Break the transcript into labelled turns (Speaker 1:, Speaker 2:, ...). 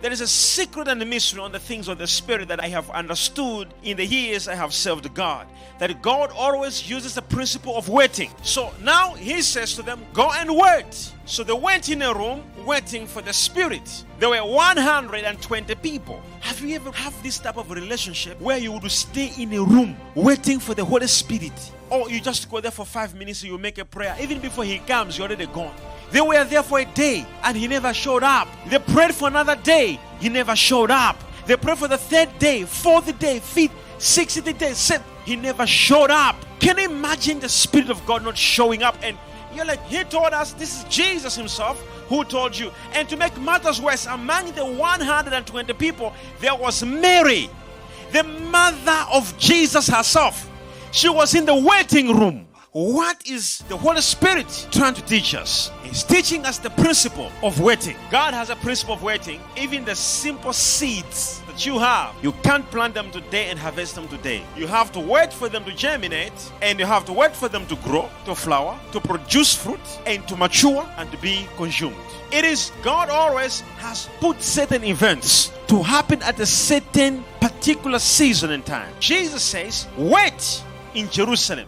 Speaker 1: There is a secret and a mystery on the things of the Spirit that I have understood in the years I have served God. That God always uses the principle of waiting. So now He says to them, Go and wait. So they went in a room waiting for the Spirit. There were 120 people. Have you ever have this type of relationship where you would stay in a room waiting for the Holy Spirit? Or you just go there for five minutes, you make a prayer. Even before He comes, you're already gone. They were there for a day and he never showed up. They prayed for another day, he never showed up. They prayed for the third day, fourth day, fifth, sixth day, seventh, he never showed up. Can you imagine the Spirit of God not showing up? And you're like, He told us this is Jesus Himself who told you. And to make matters worse, among the 120 people, there was Mary, the mother of Jesus herself. She was in the waiting room. What is the Holy Spirit trying to teach us? He's teaching us the principle of waiting. God has a principle of waiting. Even the simple seeds that you have, you can't plant them today and harvest them today. You have to wait for them to germinate, and you have to wait for them to grow, to flower, to produce fruit, and to mature and to be consumed. It is God always has put certain events to happen at a certain particular season and time. Jesus says, Wait in Jerusalem